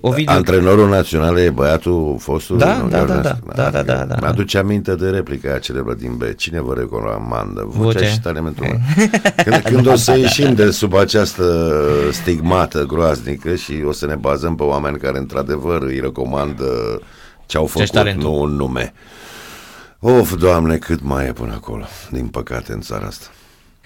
Ovidiu. Antrenorul național e băiatul fostul? Da, nu, da, da, Ernest? da, da, da, da, da. Mi-aduce aminte de replica aia celebră din B. Cine vă recomandă? Vocea Vocea. și talentul meu. Când, când o să ieșim de sub această stigmată groaznică și o să ne bazăm pe oameni care într-adevăr îi recomandă ce au făcut, talentul. nu un nume. Of, Doamne, cât mai e până acolo, din păcate, în țara asta.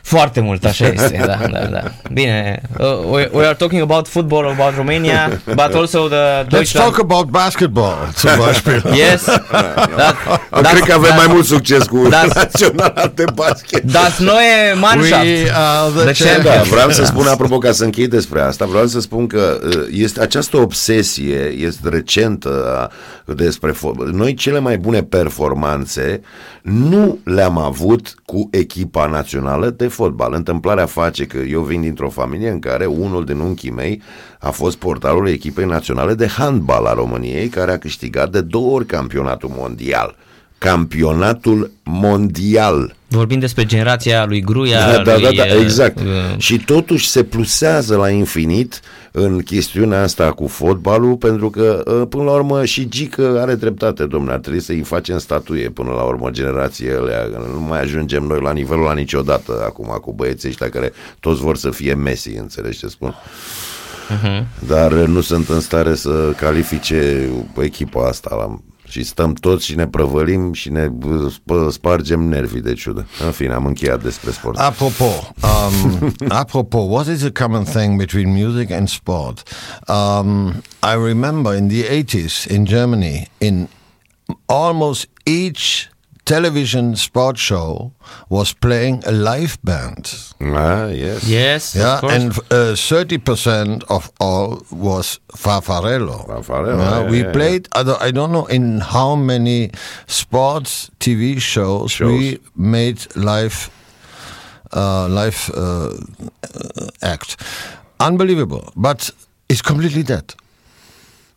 Foarte mult, așa este, da, da, da. Bine, uh, we, we are talking about football, about Romania, but also the Let's Deutschland. talk about basketball, zum Beispiel. Yes, that, Cred că avem that- mai mult succes cu das- naționala de basket. Das neue Mannschaft. We are the, The champions. champions. Da, vreau să spun, apropo, ca să închei despre asta, vreau să spun că uh, este această obsesie este recentă a- despre fo- noi cele mai bune performanțe nu le-am avut cu echipa națională de fotbal. Întâmplarea face că eu vin dintr-o familie în care unul din unchii mei a fost portarul echipei naționale de handbal a României, care a câștigat de două ori campionatul mondial. Campionatul mondial. Vorbim despre generația lui Gruia, Da, da, lui, da, da, uh, exact. uh, Și totuși se plusează la infinit în chestiunea asta cu fotbalul, pentru că, uh, până la urmă, și Gică are dreptate, domnule, ar trebui să-i facem statuie până la urmă generațiile alea. Nu mai ajungem noi la nivelul la niciodată acum cu băieții ăștia care toți vor să fie Messi, înțelegi ce spun? uh-huh. Dar uh, nu sunt în stare să califice echipa asta la și stăm toți și ne prăvălim și ne uh, spă- spargem nervii de ciudă. În fine, am încheiat despre sport. Apropos, um, apropos, what is the common thing between music and sport? Um, I remember in the 80s in Germany, in almost each television sport show was playing a live band. Ah, yes. Yes, Yeah, of course. and uh, thirty percent of all was Farfarello. Farfarello, Yeah, yeah, we yeah, played. I don't, I don't know in how many sports TV shows, Shows. we made live, uh, live uh, uh, act. Unbelievable, but it's completely dead.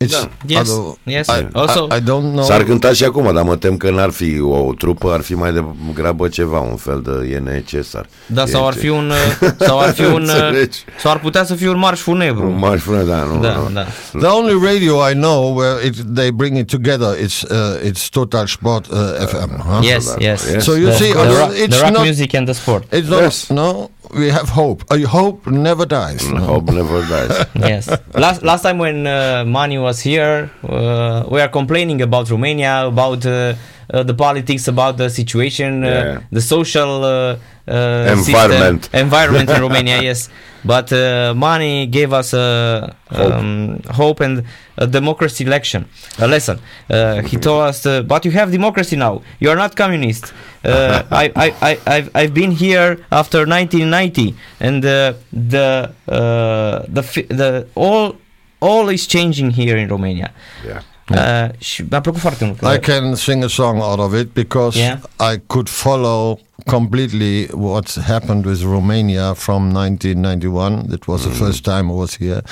It's Yeah. Yes, although yes. I, Also- I, I don't know. S-ar cânta și acum, dar mă tem că n-ar fi o trupă, ar fi mai degrabă ceva, un fel de e necesar. Da, E sau ar ce- fi un uh, sau ar fi un uh, Înțelegi? sau ar putea să fie un marș funebru. Un marș până, da, nu, Da, nu. da. The only radio I know where it, they bring it together it's uh, it's Total Sport uh, FM. Huh? Yes, that- yes. yes. So you the, see, the, although rock, it's the rock not- music and the sport. It's not, Yes. no, we have hope. Uh, hope never dies. no? Hope never dies. yes. Last last time when uh, Mani was here, uh, we are complaining about Romania, about uh, the politics, about the situation, uh, Yeah. the social uh, uh, Environment. system, environment in Romania. Yes, but uh, Mani gave us a um, hope and a democracy election, a lesson. Uh, he told us, uh, but you have democracy now. You are not communist. Uh, I, I, I, I've, I've been here after 1990, and uh, the uh, the the all all is changing here in Romania. Yeah. Uh, și mi-a plăcut foarte mult. I can sing a song out of it because Yeah. I could follow completely what happened with Romania from 1991. That was the first time I was here.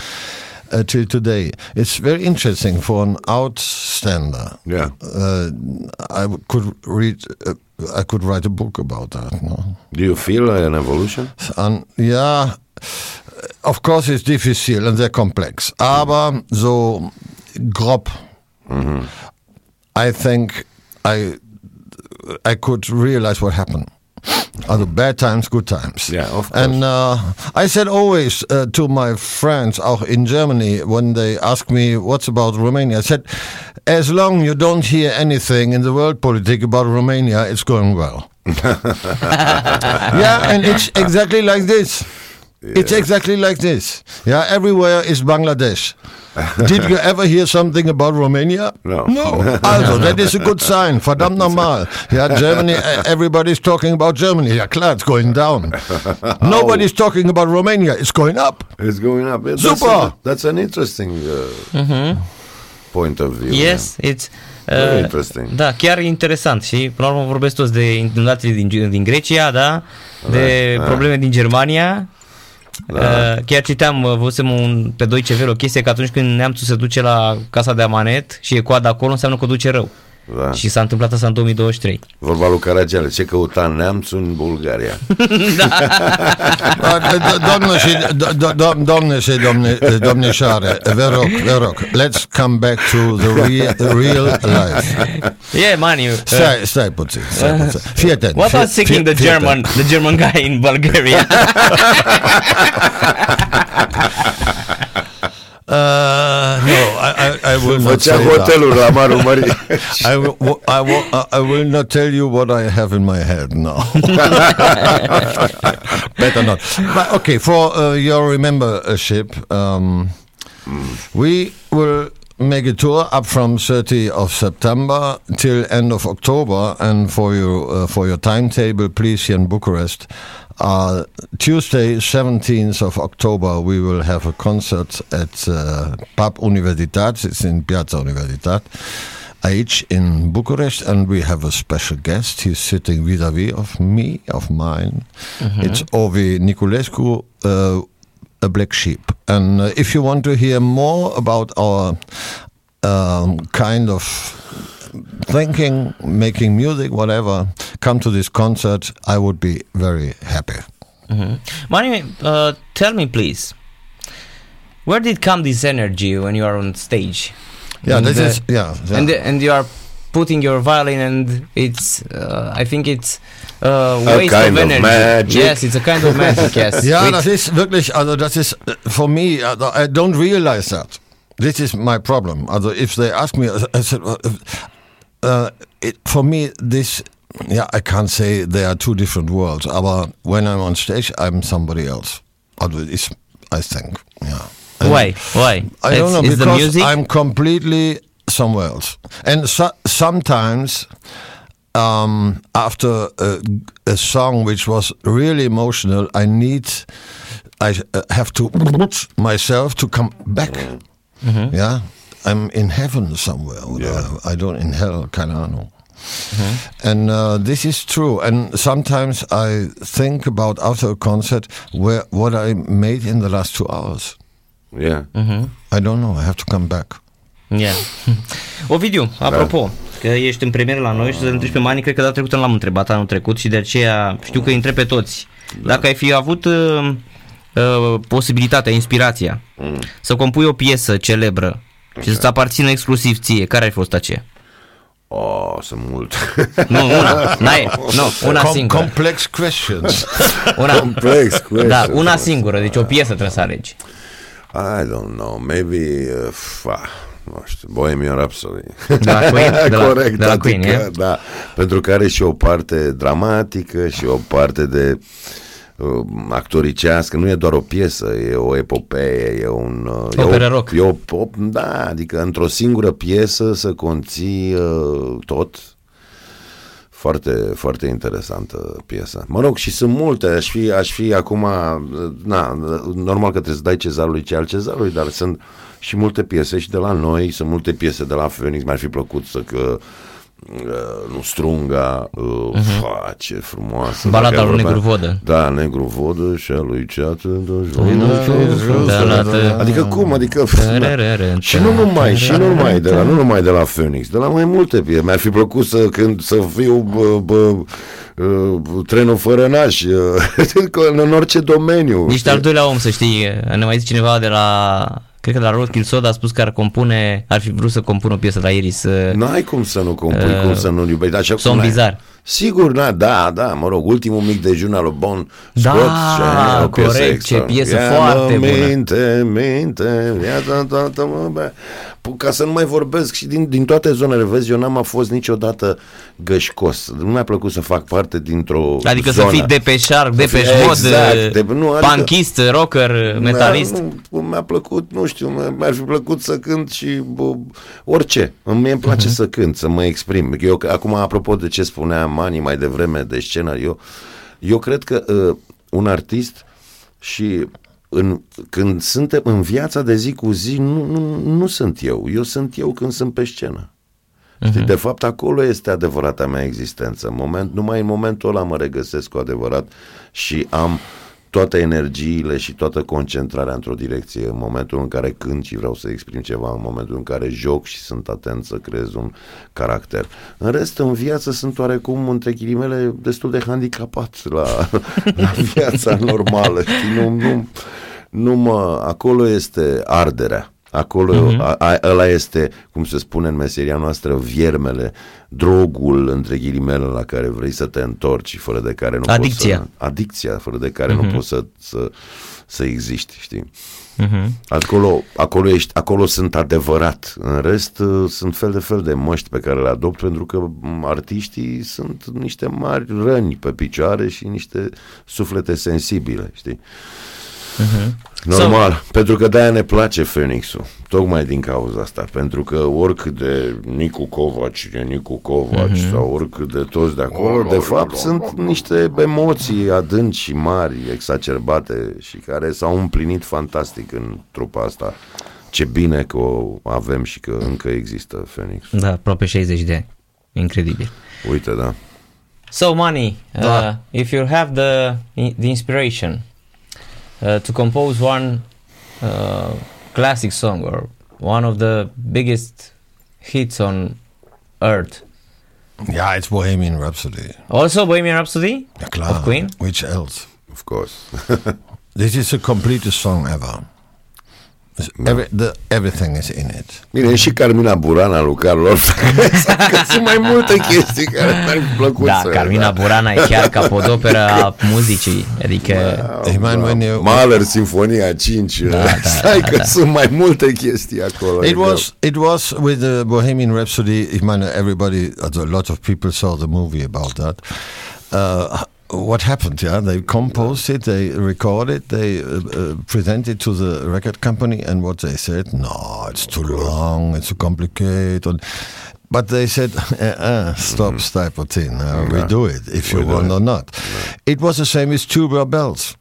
Uh, till today, it's very interesting for an outstander. Yeah. Uh, I w- could read. Uh, I could write a book about that. No? Do you feel an evolution? An, ja, of course it's difficile and they're complex. Aber so grob, I think I I could realize what happened. Other bad times, good times. Yeah, of course. And uh, I said always uh, to my friends, auch in Germany, when they ask me what's about Romania, I said, as long you don't hear anything in the world politics about Romania, it's going well. yeah, and it's exactly like this. It's exactly like this. Yeah, everywhere is Bangladesh. Did you ever hear something about Romania? No. No. Also, that is a good sign. Verdammt normal. Yeah, Germany, everybody's talking about Germany. Yeah, klar, it's going down. Nobody's talking about Romania. It's going up. It's going up. Yeah, Super! That's, a- that's an interesting uh, point of view. Yes, it's Very uh, interesting. Da, chiar interesant și până la urmă vorbesc toți de inundațiile din, din Grecia, da, de Da, probleme din Germania. Uh, chiar citeam, uh, văzusem un, pe 2CV o chestie că atunci când neamțul se duce la casa de amanet și e coada acolo, înseamnă că o duce rău. Da. Și s-a întâmplat asta în 2023. Vorba lui Caragiale, ce căuta neamțul în Bulgaria? Domnule și, do- do- domne și domne, domnișoare, vă rog, vă rog, let's come back to the real, real life. Yeah, Mani. Uh, Stai, stai puțin, stai puțin. Fii atent. what fii- was thinking fii- the fii German, atent. the German guy in Bulgaria? Uh, no, I, I, I will not say that. hotelul la Marul Mării. I, will, I, will, I will not tell you what I have in my head now. Better not. But okay, for uh, your membership, um, we will make a tour up from 30 of September till end of October, and for your uh, for your timetable, please here in Bucharest. Uh, Tuesday, 17th of October, we will have a concert at uh, Pub Universitat. It's in Piazza Universitat. H in Bucharest, and we have a special guest. He's sitting vis-a-vis of me, of mine. It's Ovi Niculescu, uh, a black sheep. And uh, if you want to hear more about our um, kind of thinking, making music, whatever, come to this concert. I would be very happy. Mhm. Mani, uh, tell me please, where did come this energy when you are on stage? Yeah, And, this uh, is yeah. yeah. and and you are putting your violin and it's uh, I think it's uh, waste kind of of energy. magic. Yes, it's a kind of magic. Yes. Ja, Which- das ist wirklich, also das ist uh, for me. uh, I don't realize that. This is my problem. Also if they ask me, I said, uh, it, for me this. Yeah, I can't say they are two different worlds. Aber when I'm on stage, I'm somebody else. It's, I think, yeah. And Why? Why? I don't It's- know it's because music. I'm completely somewhere else. And so, sometimes um, after a, a song which was really emotional, I need, I uh, have to myself to come back. Mm-hmm. Yeah, I'm in heaven somewhere. or, Yeah. uh, I don't in hell, keine Ahnung. Mm-hmm. And uh, this is true. And sometimes I think about after a concert where what I made in the last two hours. Yeah. I don't know. I have to come back. Yeah. Ovidiu, apropo, că ești în premieră la noi și să întrebi pe Mani, cred că data trecută nu l-am întrebat anul trecut și de aceea știu că îi întreb pe toți. Dacă ai fi avut uh, uh, posibilitatea, inspirația să compui o piesă celebră și să-ți aparțină exclusiv ție, care ar fi fost aceea? Oh, sunt mult. Nu, una, n-ai, nu, una Com- singură. complex questions. Una, Complex question. da, una singură, deci o piesă trebuie să alegi. I don't know, maybe, uh, fa, nu știu, Bohemian Rhapsody. De la Queen? De la- Corect, de la Queen, adică, e? da, pentru că are și o parte dramatică și o parte de uh, actoricească, nu e doar o piesă, e o epopee, e un... Uh, e Operă o, rock. E o pop, da, adică într-o singură piesă să conții uh, tot, foarte, foarte interesantă piesă. Mă rog, și sunt multe, aș fi, aș fi acum, na, normal că trebuie să dai cezarului ce al cezarului, dar sunt și multe piese și de la noi, sunt multe piese de la Phoenix, mi-ar fi plăcut să că uh, nu strunga, uh, uh-huh. fa, ce frumoasă. Balada Dacă lui vorbea- Negru Vodă. Da, Negru Vodă și a lui Ceată Da, da, da. Adică cum? Adică... Tararara, Și nu numai, și nu numai de la, nu numai de la Phoenix, de la mai multe piese. Mi-ar fi plăcut să, când, să fiu bă, bă, uh, trenul fără naș, uh, în orice domeniu. Ești al doilea om, să știi. Ne mai zice cineva de la... Cred că de la Roadkill Soda a spus că ar compune, ar fi vrut să compună o piesă la Iris. Uh, N-ai cum să nu compui, Uh, cum să nu iubești. Așa Somn cum n-ai- bizar. Sigur, da, da, da, mă rog, ultimul mic dejun al lui Bon Da, Scott, ce, o piesă corect, extra. ce piesă Ia, foarte mă, bună. Minte, minte, ia, da, da, da, mă, bă. P- Ca să nu mai vorbesc și din, din toate zonele, vezi, eu n-am fost niciodată gășcos. Nu mi-a plăcut să fac parte dintr-o adică zonă. să fii depeșar, depeș mod, Exact, de- nu, adică- punkist, rocker, metalist. Da, nu, mi-a plăcut, nu știu, mi- mi-ar fi plăcut să cânt și bă, orice. Mie îmi place Mhm. să cânt, să mă exprim. Eu, acum, apropo de ce spunea Mani mai devreme de scenă, eu, eu cred că uh, un artist și în, când suntem în viața de zi cu zi, nu, nu, nu sunt eu. Eu sunt eu când sunt pe scenă. Știi, de fapt, acolo este adevărata mea existență. În moment, numai în momentul ăla mă regăsesc cu adevărat și am toate energiile și toată concentrarea într-o direcție în momentul în care cânt și vreau să exprim ceva, în momentul în care joc și sunt atent să creez un caracter. În rest, în viață sunt oarecum, între ghilimele, destul de handicapat la, la viața normală. Știi? Nu, nu, nu mă, acolo este arderea. Acolo uh-huh. a, a, ăla este, cum se spune în meseria noastră, viermele, drogul, între ghilimele, la care vrei să te întorci, fără de care nu Adicția. poți să... Adicția. fără de care uh-huh. nu poți să, să, să existi, știi? Uh-huh. Acolo, acolo, ești, acolo sunt adevărat. În rest, uh, sunt fel de fel de măști pe care le adopt pentru că artiștii sunt niște mari răni pe picioare și niște suflete sensibile, știi? Uh-huh. Normal, so, pentru că de-aia ne place Phoenix-ul, tocmai din cauza asta, pentru că oricât de Nicu Covaci, de Nicu Covaci uh-huh. sau oricât de toți de acolo, de fapt sunt niște emoții adânci și mari, exacerbate și care s-au împlinit fantastic în trupa asta. Ce bine că o avem și că încă există Phoenix. Da, aproape 60 de ani. Incredibil. Uite, da. So, Money, da. uh, if you have the, the inspiration uh, to compose one uh, classic song or one of the biggest hits on earth. Yeah, it's Bohemian Rhapsody. Also Bohemian Rhapsody Ja, klar. of Queen. Which else? Of course. This is the completest song ever. Every, the, everything is in it. Bine, și Carmina Burana lui Carlos, că sunt mai multe chestii care mi-ar fi plăcut Da, să... Carmina Burana e chiar capodoperă a muzicii, adică Ich meine, when you- Mahler, Sinfonia 5, Da, da, stai da, că da. sunt mai multe chestii acolo. It was it was with the Bohemian Rhapsody. Ich meine, everybody, uh, a lot of people saw the movie about that. Uh, what happened? Yeah, they composed it, they recorded, they uh, uh, presented to the record company, and what they said, no, it's too long, it's too complicated. But they said, uh, stop, type of thing. We do it if you We do want it. or not. It was the same with Tubular Bells.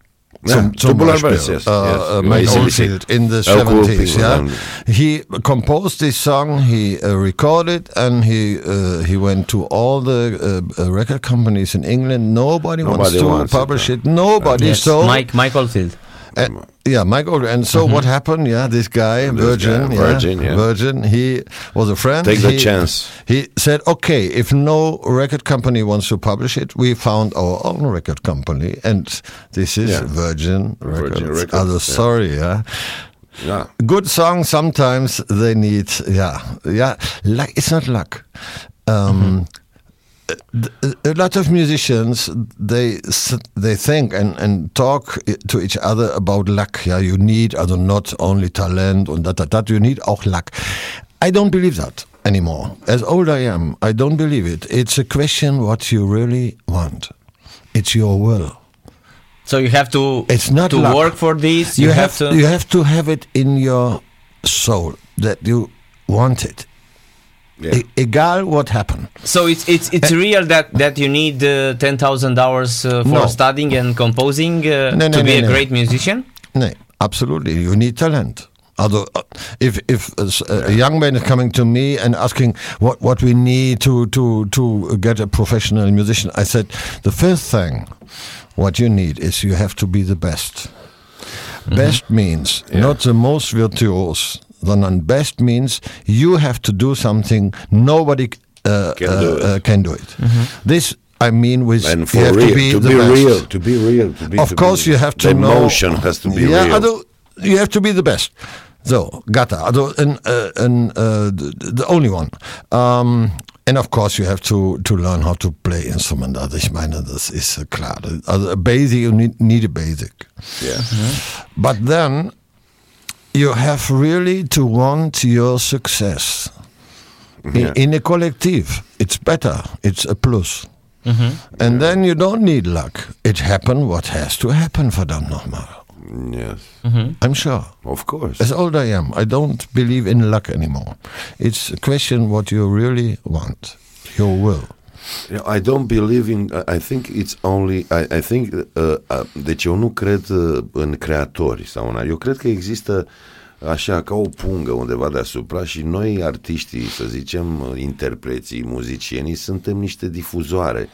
Yeah, Zum- zum Tubular Beispiel, yes, uh, yes. uh, Mike Oldfield in the 70s. Yeah, he composed this song. He uh, recorded, and he uh, he went to all the uh, uh, record companies in England. Nobody, wants Nobody to wants publish yeah. it. Nobody. yes, So Mike Mike Oldfield. Uh, yeah, Mike Oldfield. And so what happened? Yeah, this guy, Virgin, guy, yeah, Virgin, yeah. Virgin. He was a friend. Take the He- chance. He said, "Okay, if no record company wants to publish it, we found our own record company, and this is Yeah. Virgin Virgin Records. Records, Other yeah. sorry, yeah." Yeah. good songs sometimes they need yeah yeah luck it's not luck um th- a lot of musicians they they think and and talk to each other about luck yeah you need also not only talent and that that, that you need auch luck i don't believe that anymore as old i am i don't believe it it's a question what you really want it's your will So you have to It's not to luck. work for this. you, You, have, to. you have to have it in your soul that you want it Yeah. E- egal what happened so it's it's it's real that that you need uh, ten thousand hours uh, for No. studying and composing uh, No, no, to be no, a no. great musician. no absolutely you need talent Although, uh, if if a, young man is coming to me and asking what, what we need to, to to get a professional musician, I said the first thing what you need is you have to be the best. Best means not the most virtuose, sondern best means you have to do something nobody uh, Can uh, do it. uh, can do it. This I mean with And you have real, to be to the be, best. real, to be real, to be. Of to course, be, you have to the know. emotion has to be yeah, real. also, you have to be the best. So, Gata, also, and, uh, and uh, the, the only one. Um, and of course, you have to, to learn how to play instrument. Also, ich meine, das ist klar. Also, a basic, you need, need a basic. yeah. But then, you have really to want your success. In, Yeah. in a collective, it's better. It's a plus. Mm-hmm. And then you don't need luck. It happened what has to happen, for verdammt nochmal. Mm, yes, mm-hmm. I'm sure. of course. As old I am, I don't believe in luck anymore. It's a question what you really want, your will. Yeah, I don't believe in. I I think it's only. I, I think. Uh, uh, deci eu nu cred uh, în creatori sau una. Eu cred că există așa ca o pungă undeva deasupra și noi artiștii, să zicem, uh, interpreții, muzicienii, suntem niște difuzoare.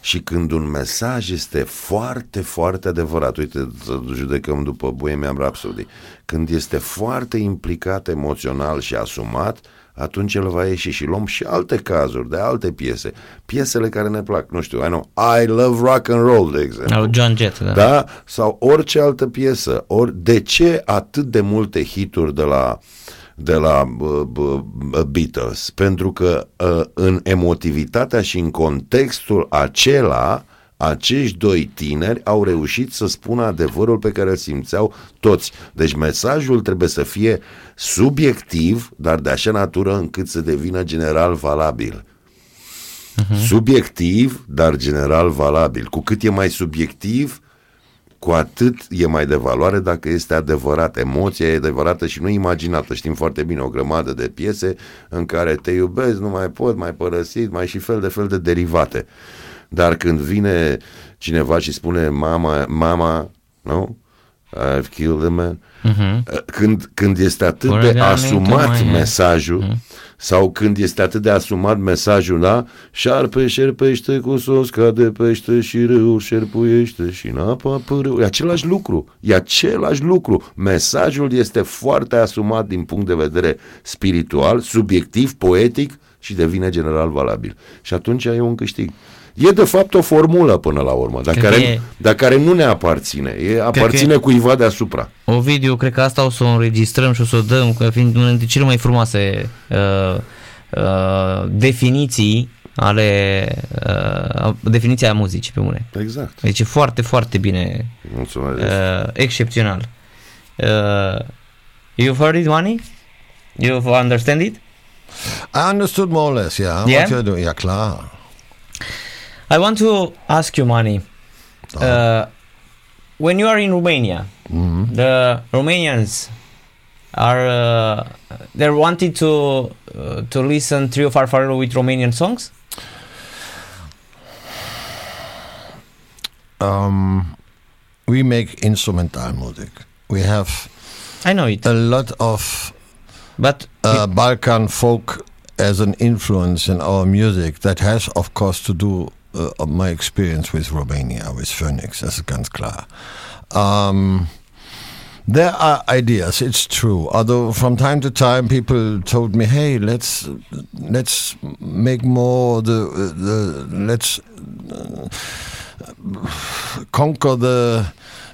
și când un mesaj este foarte, foarte adevărat, uite, să judecăm după Bohemian Rhapsody, când este foarte implicat emoțional și asumat, atunci el va ieși și luăm și alte cazuri de alte piese, piesele care ne plac, nu știu, I know, I Love Rock and Roll, de exemplu. Sau John Jett, da. da? Sau orice altă piesă. Ori de ce atât de multe hituri de la de la uh, uh, Beatles? Pentru că uh, în emotivitatea și în contextul acela acești doi tineri au reușit să spună adevărul pe care îl simțeau toți. Deci mesajul trebuie să fie subiectiv, dar de așa natură încât să devină general valabil. Uh-huh. Subiectiv, dar general valabil. Cu cât e mai subiectiv, cu atât e mai de valoare dacă este adevărat. Emoția e adevărată și nu imaginată. Știm foarte bine o grămadă de piese în care te iubesc, nu mai pot, mai părăsit, mai și fel de fel de derivate. Dar când vine cineva și spune mama, mama, nu? I've killed a man. Uh-huh. Când, când este atât Origami de asumat mesajul, uh-huh sau când este atât de asumat mesajul, da? Șarpe șerpește cu sos, de pește și râu șerpuiește și în apa pârâu. E același lucru, e același lucru. Mesajul este foarte asumat din punct de vedere spiritual, subiectiv, poetic și devine general valabil. Și atunci e un câștig. E de fapt o formulă până la urmă, dar care, e... dar care nu ne aparține, e, aparține e... cuiva deasupra. O video, cred că asta o să o înregistrăm și o să o dăm, că fiind una dintre cele mai frumoase uh, uh, definiții ale uh, definiția muzicii pe mine. Exact. Deci e foarte, foarte bine. Mulțumesc. Uh, excepțional. Uh, you've heard it, Money? You've understand it? I understood more or less, yeah. yeah? What you're doing. Yeah, klar. I want to ask you, Mani. Uh, uh, when you are in Romania, mm-hmm. the Romanians are uh, they're wanting to uh, to listen Trio Farfarello with Romanian songs. Um, we make instrumental music. We have I know it a lot of but uh, Balkan folk as an influence in our music that has of course to do uh, my experience with Romania, with Phoenix, das ist ganz klar. Um, there are ideas, it's true. Although from time to time people told me, "Hey, let's let's make more the the let's uh, conquer the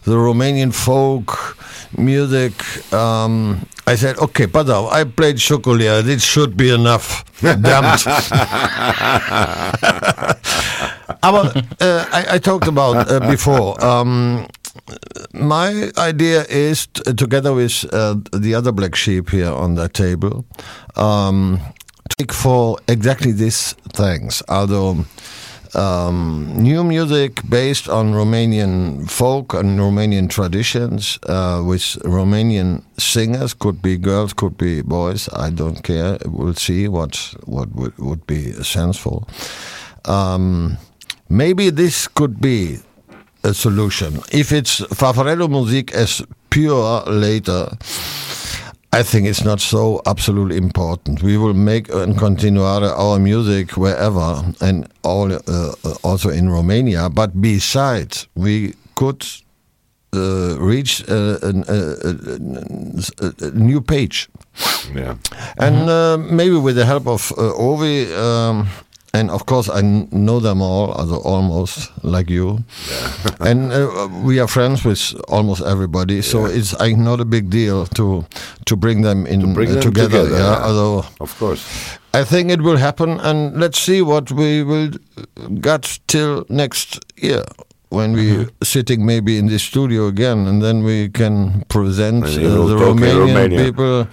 the Romanian folk music. Um, I said, okay, but I played Chocolia. It should be enough. Damned. But uh, I, I, talked about uh, before. Um, my idea is, t- together with uh, the other black sheep here on the table, um, for exactly these things. Although um, new music based on Romanian folk and Romanian traditions uh, with Romanian singers. Could be girls, could be boys. I don't care. We'll see what what would, would be sensible. Um, maybe this could be a solution. If it's Favarello music as pure later, I think it's not so absolutely important. We will make and continue our music wherever and all, uh, uh, also in Romania. But besides, we could uh, reach uh, a, a, a, new page. Yeah. And mm-hmm. maybe with the help of uh, Ovi. Um, and of course I know them all, almost like you, yeah. and uh, we are friends with almost everybody. Yeah. So it's like not a big deal to to bring them in to bring uh, them together. together yeah, although of course, I think it will happen, and let's see what we will get till next year when we mm-hmm. sitting maybe in the studio again, and then we can present uh, the Romanian people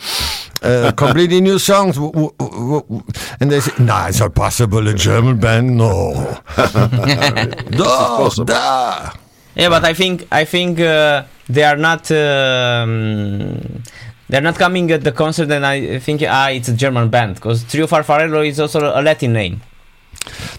uh, completely new songs. And they say, "No, it's not possible. A German band, no, no, da." Yeah, but I think I think uh, they are not. Um, they're not coming at the concert, and I think ah, it's a German band because Trio Farfarello is also a Latin name.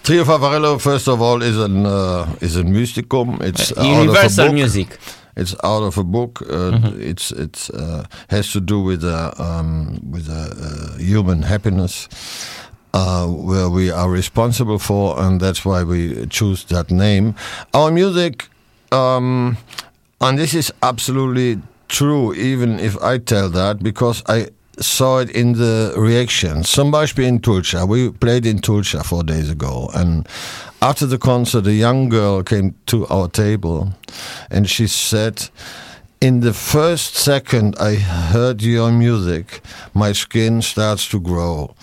Trio Favarello, first of all, is an uh, is a mysticum. It's uh, universal music. It's out of a book. Uh, mm-hmm. It's it's uh, has to do with uh, um, with uh, human happiness. uh, where we are responsible for, and that's why we choose that name. Our music, um, and this is absolutely true, even if I tell that, because I saw it in the reaction. Some Beispiel in Tulsa. We played in Tulsa four days ago, and after the concert, a young girl came to our table, and she said. In the first second I heard your music, my skin starts to grow.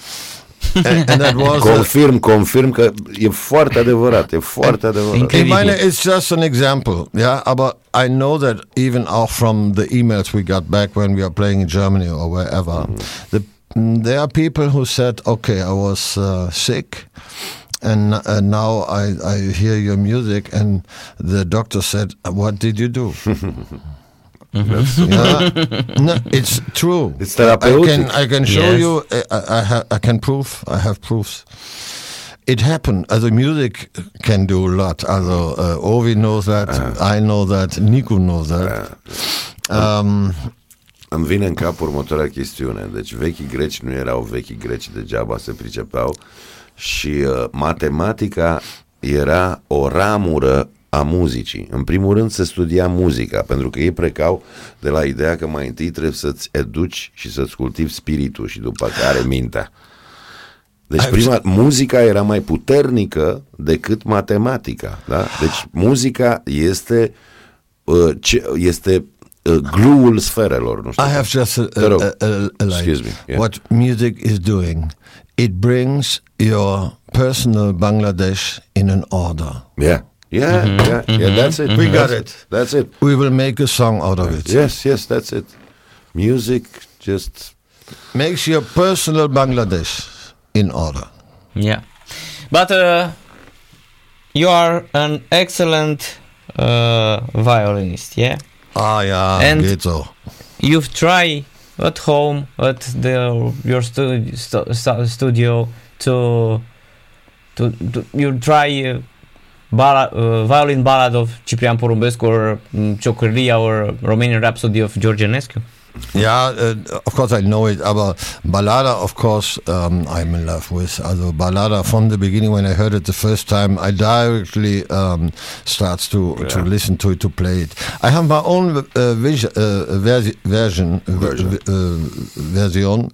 And, and that was a- Confirm, confirm că e foarte adevărat, e foarte adevărat. Ich Incredible. meine, it's just an example, yeah. But I know that even auch from the emails we got back when we are playing in Germany or wherever, the, mm, there are people who said, "Okay, I was uh, sick." And uh, now I, I hear your music, and the doctor said, "What did you do?" Yeah. no, it's true. It's I therapeutic. can I can show Yes. you. I, I, have I can prove. I have proofs. It happened. Uh, the music can do a lot. Also, uh, Ovi knows that. I know that. Nico knows that. Um, Îmi vine în cap următoarea chestiune. Deci vechii greci nu erau vechi greci degeaba se pricepeau și uh, matematica era o ramură a muzicii. În primul rând se studia muzica, pentru că ei precau de la ideea că mai întâi trebuie să-ți educi și să-ți cultivi spiritul și după care mintea. Deci Ai prima, muzica era mai puternică decât matematica. Da? Deci muzica este, uh, ce, este uh, gluul sferelor. Nu știu. I have just a, Te rog. a, a, a line. Excuse me, yeah. What music is doing, it brings your personal Bangladesh in an order. Yeah, yeah, yeah, yeah. That's it. We got That's it. That's it. We will make a song out of it. Yes, yes, that's it. Music just Makes your personal Bangladesh in order. Yeah, but uh, you are an excellent uh, violinist. Yeah, Ah, yeah, And- geht you've tried at home at the your stu- stu- stu- studio to to, to you try uh, bala- uh, violin ballad of Ciprian Porumbescu or um, Ciocârlia or Romanian Rhapsody of George Enescu. Yeah, uh, of course I know it, aber Ballada, of course, um, I'm in love with. Also Ballada from the beginning, when I heard it the first time, I directly um, starts to to listen to it, to play it. I have my own uh, vision, uh, versi- version, Version. Uh, version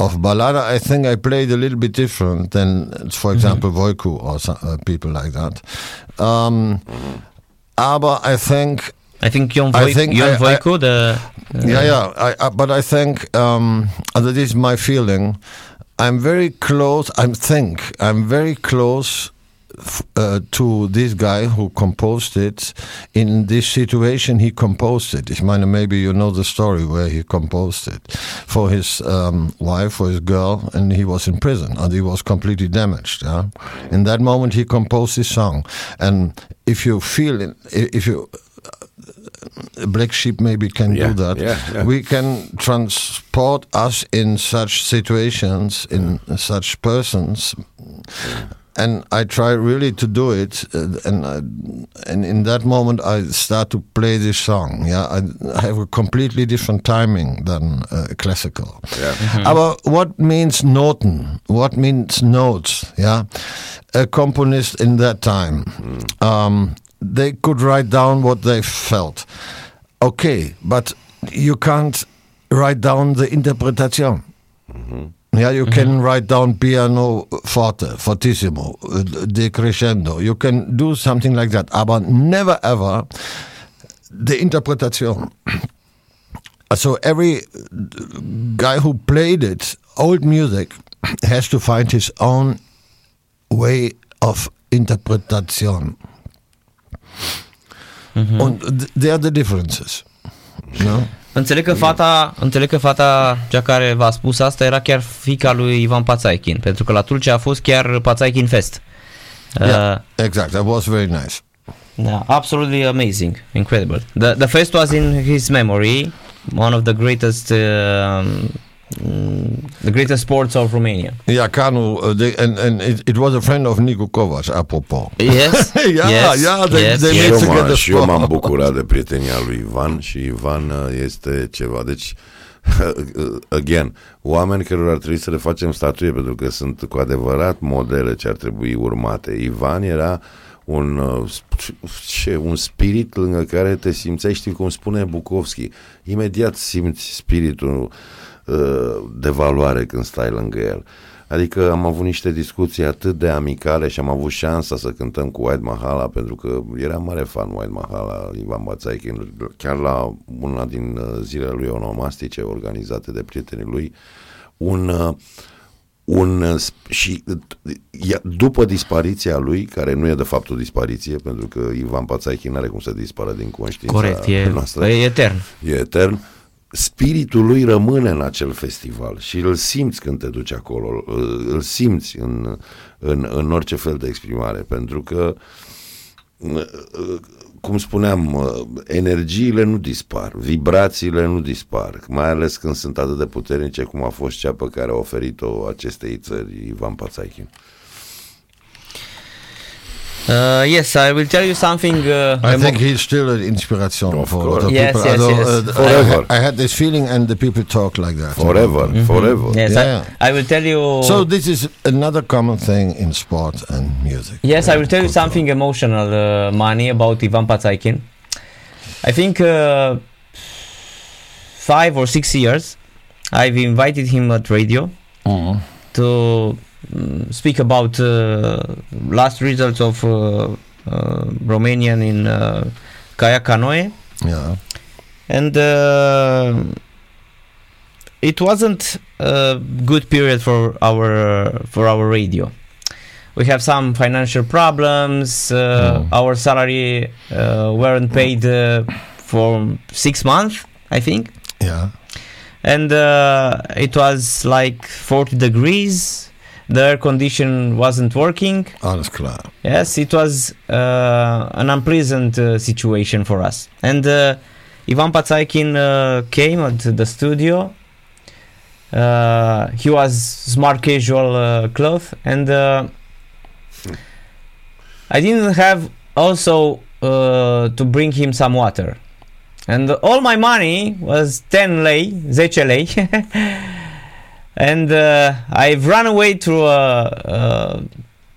of Ballada. I think I played a little bit different than, for example, Voiku or so, uh, people like that. Um, Aber I think I think Ion, I think I- Voicu, the uh, yeah, yeah. I, I, but I think um, and that is my feeling. I'm very close. I think I'm very close f- uh, to this guy who composed it. In this situation, he composed it. Ich meine, maybe you know the story where he composed it for his um, wife, for his girl, and he was in prison and he was completely damaged. Yeah? In that moment, he composed this song, and if you feel it, if you black sheep maybe can Yeah, do that. yeah, yeah. We can transport us in such situations, in such persons, and I try really to do it. uh, and I, and in that moment, I start to play this song. Yeah, I, I have a completely different timing than uh, classical. yeah. Aber what means Noten? What means notes? Yeah, a componist in that time, um, they could write down what they felt. Okay, but you can't write down the interpretation. Mm-hmm. Yeah, you mm-hmm. can write down piano forte, fortissimo, decrescendo. You can do something like that, aber never ever the interpretation. So every guy who played it, old music, has to find his own way of interpretation. And th- there are the differences. No? Înțeleg că fata, înțeleg că fata cea care v-a spus asta era chiar fica lui Ivan Pațaichin, pentru că la Tulcea a fost chiar Pațaichin Fest. Uh, Yeah, exact. That was very nice. yeah, absolutely amazing, incredible. The the fest was in his memory, one of the greatest uh, mm, the greatest sports of Romania. Yeah, Kanu, uh, they, and, and it, it was a friend of Nico Kovac, apropos. Yes. Yeah, yes, yeah, they- yes, they Și yes. made eu, together m- și eu m-am sport. bucurat de prietenia lui Ivan și Ivan uh, este ceva. Deci again, oameni care ar trebui să le facem statuie pentru că sunt cu adevărat modele ce ar trebui urmate. Ivan era un, uh, ce, un spirit lângă care te simțeai, știi cum spune Bukovski, imediat simți spiritul uh, de valoare când stai lângă el. Adică am avut niște discuții atât de amicale și am avut șansa să cântăm cu White Mahala pentru că era mare fan White Mahala, Ivan Bațaichin, chiar la una din uh, zilele lui onomastice organizate de prietenii lui, un uh, un uh, și după dispariția lui, care nu e de fapt o dispariție, pentru că Ivan Pațaichi nu are cum să dispară din conștiința Corect, e, noastră. e etern. E etern spiritul lui rămâne în acel festival și îl simți când te duci acolo, îl simți în, în, în orice fel de exprimare, pentru că cum spuneam, energiile nu dispar, vibrațiile nu dispar, mai ales când sunt atât de puternice cum a fost cea pe care a oferit-o acestei țări Ivan Pațaichin. Uh, yes, I will tell you something. Uh, I think he's still an inspiration Of for a lot of Yes, people. yes, Although, yes. uh, Forever. I, I had this feeling, and the people talk like that. Forever, forever. yes, Yeah. I, I will tell you. So this is another common thing in sport and music. Yes, I will tell you Cultural. something emotional, uh, Money, about Ivan Patsaikin. I think uh, five or six years, I've invited him at radio Mhm. to mm, speak about uh, last results of uh, uh, Romanian in uh, kayak canoe, Yeah. and uh, it wasn't a good period for our for our radio. We have some financial problems. Uh, Mm. Our salary uh, weren't paid uh, for six months, I think, Yeah. and uh, it was like 40 degrees. The air condition wasn't working. Alles klar. Yes, it was uh, an unpleasant uh, situation for us. And uh, Ivan Patsaikin uh, came at the studio. Uh, he was smart casual uh, cloth, and uh, I didn't have also uh, to bring him some water. And all my money was 10 lei, 10 lei. and uh, I've run away to a,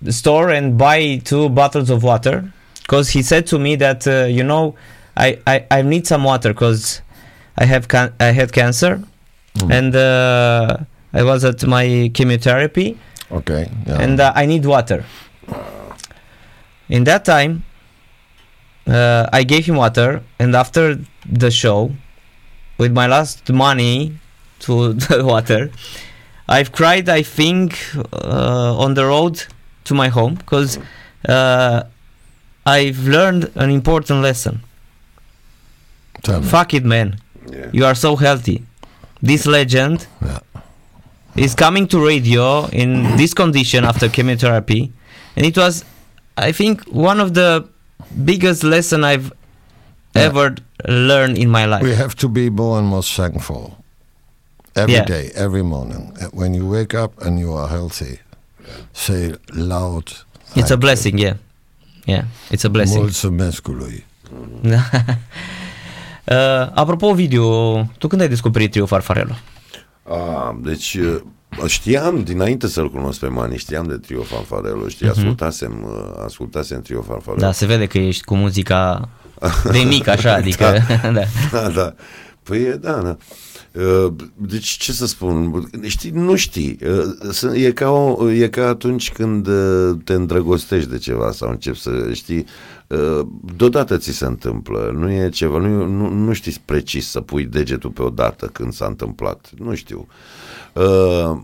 a store and buy two bottles of water because he said to me that uh, you know I, I, I need some water because I have can- I had cancer Mm. and uh, I was at my chemotherapy Okay. Yeah. and uh, I need water. In that time, uh, I gave him water, and after the show, with my last money to the water, I've cried. I think uh, on the road to my home because uh, I've learned an important lesson. Tell me. Fuck it, man. Yeah. You are so healthy. This legend Yeah. is coming to radio in this condition after chemotherapy, and it was, I think, one of the biggest lesson I've Yeah. ever learned in my life. We have to be more and more thankful every day, Yeah. every morning. Uh, When you wake up and you are healthy, say loud. it's a thank blessing, yeah, yeah, it's a you. blessing. Mulțumesc lui. uh, apropo, video, tu când ai descoperit trio Farfarello? A, deci uh, știam dinainte să-l cunosc pe Mani, știam de Trio Fanfarello, știi, ascultasem, uh, ascultasem Trio Fanfarello. Da, se vede că ești cu muzica de mic, așa, adică, da. Da, da. Păi e, da, da. Uh, Deci, ce să spun, știi, nu știi. Uh, sunt- E ca, o, e ca atunci când uh, te îndrăgostești de ceva sau începi să știi, uh, deodată ți se întâmplă, nu e ceva, nu, nu, nu știi precis să pui degetul pe o dată când s-a întâmplat, nu știu. Uh,